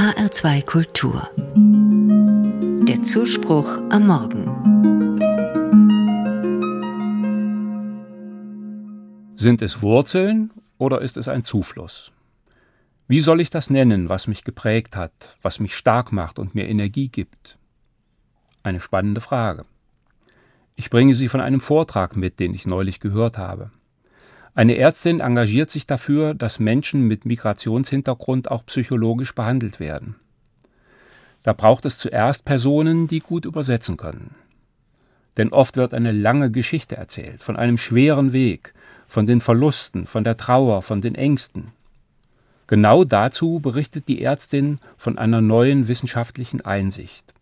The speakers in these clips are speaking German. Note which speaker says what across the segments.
Speaker 1: HR2 Kultur. Der Zuspruch am Morgen.
Speaker 2: Sind es Wurzeln oder ist es ein Zufluss? Wie soll ich das nennen, was mich geprägt hat, was mich stark macht und mir Energie gibt? Eine spannende Frage. Ich bringe sie von einem Vortrag mit, den ich neulich gehört habe. Eine Ärztin engagiert sich dafür, dass Menschen mit Migrationshintergrund auch psychologisch behandelt werden. Da braucht es zuerst Personen, die gut übersetzen können. Denn oft wird eine lange Geschichte erzählt, von einem schweren Weg, von den Verlusten, von der Trauer, von den Ängsten. Genau dazu berichtet die Ärztin von einer neuen wissenschaftlichen Einsicht.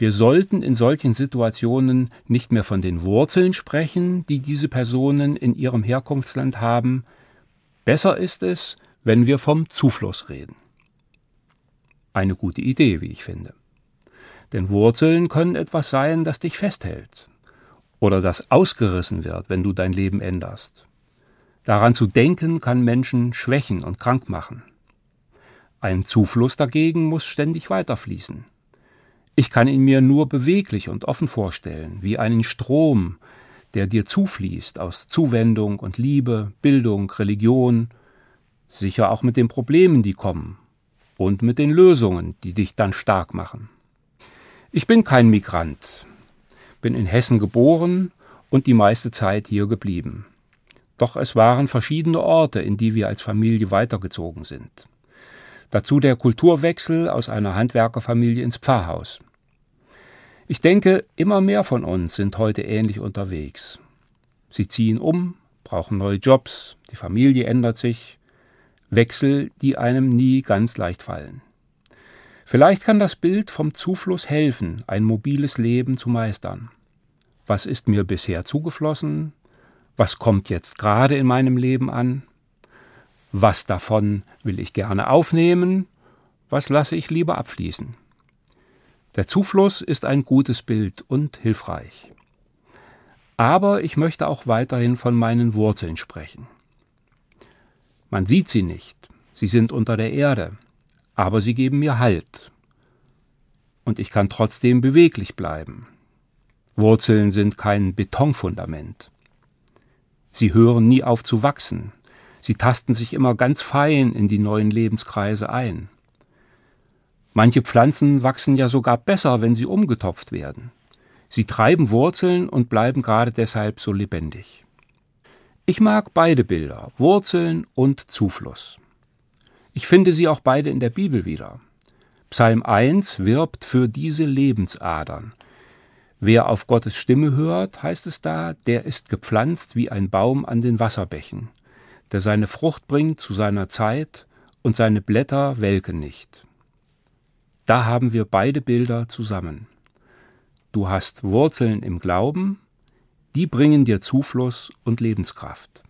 Speaker 2: Wir sollten in solchen Situationen nicht mehr von den Wurzeln sprechen, die diese Personen in ihrem Herkunftsland haben. Besser ist es, wenn wir vom Zufluss reden. Eine gute Idee, wie ich finde. Denn Wurzeln können etwas sein, das dich festhält oder das ausgerissen wird, wenn du dein Leben änderst. Daran zu denken kann Menschen schwächen und krank machen. Ein Zufluss dagegen muss ständig weiterfließen. Ich kann ihn mir nur beweglich und offen vorstellen, wie einen Strom, der dir zufließt aus Zuwendung und Liebe, Bildung, Religion, sicher auch mit den Problemen, die kommen und mit den Lösungen, die dich dann stark machen. Ich bin kein Migrant, bin in Hessen geboren und die meiste Zeit hier geblieben. Doch es waren verschiedene Orte, in die wir als Familie weitergezogen sind. Dazu der Kulturwechsel aus einer Handwerkerfamilie ins Pfarrhaus. Ich denke, immer mehr von uns sind heute ähnlich unterwegs. Sie ziehen um, brauchen neue Jobs, die Familie ändert sich, Wechsel, die einem nie ganz leicht fallen. Vielleicht kann das Bild vom Zufluss helfen, ein mobiles Leben zu meistern. Was ist mir bisher zugeflossen? Was kommt jetzt gerade in meinem Leben an? Was davon will ich gerne aufnehmen? Was lasse ich lieber abfließen? Der Zufluss ist ein gutes Bild und hilfreich. Aber ich möchte auch weiterhin von meinen Wurzeln sprechen. Man sieht sie nicht, sie sind unter der Erde, aber sie geben mir Halt. Und ich kann trotzdem beweglich bleiben. Wurzeln sind kein Betonfundament. Sie hören nie auf zu wachsen, sie tasten sich immer ganz fein in die neuen Lebenskreise ein. Manche Pflanzen wachsen ja sogar besser, wenn sie umgetopft werden. Sie treiben Wurzeln und bleiben gerade deshalb so lebendig. Ich mag beide Bilder, Wurzeln und Zufluss. Ich finde sie auch beide in der Bibel wieder. Psalm 1 wirbt für diese Lebensadern. Wer auf Gottes Stimme hört, heißt es da, der ist gepflanzt wie ein Baum an den Wasserbächen, der seine Frucht bringt zu seiner Zeit und seine Blätter welken nicht. Da haben wir beide Bilder zusammen. Du hast Wurzeln im Glauben, die bringen dir Zufluss und Lebenskraft.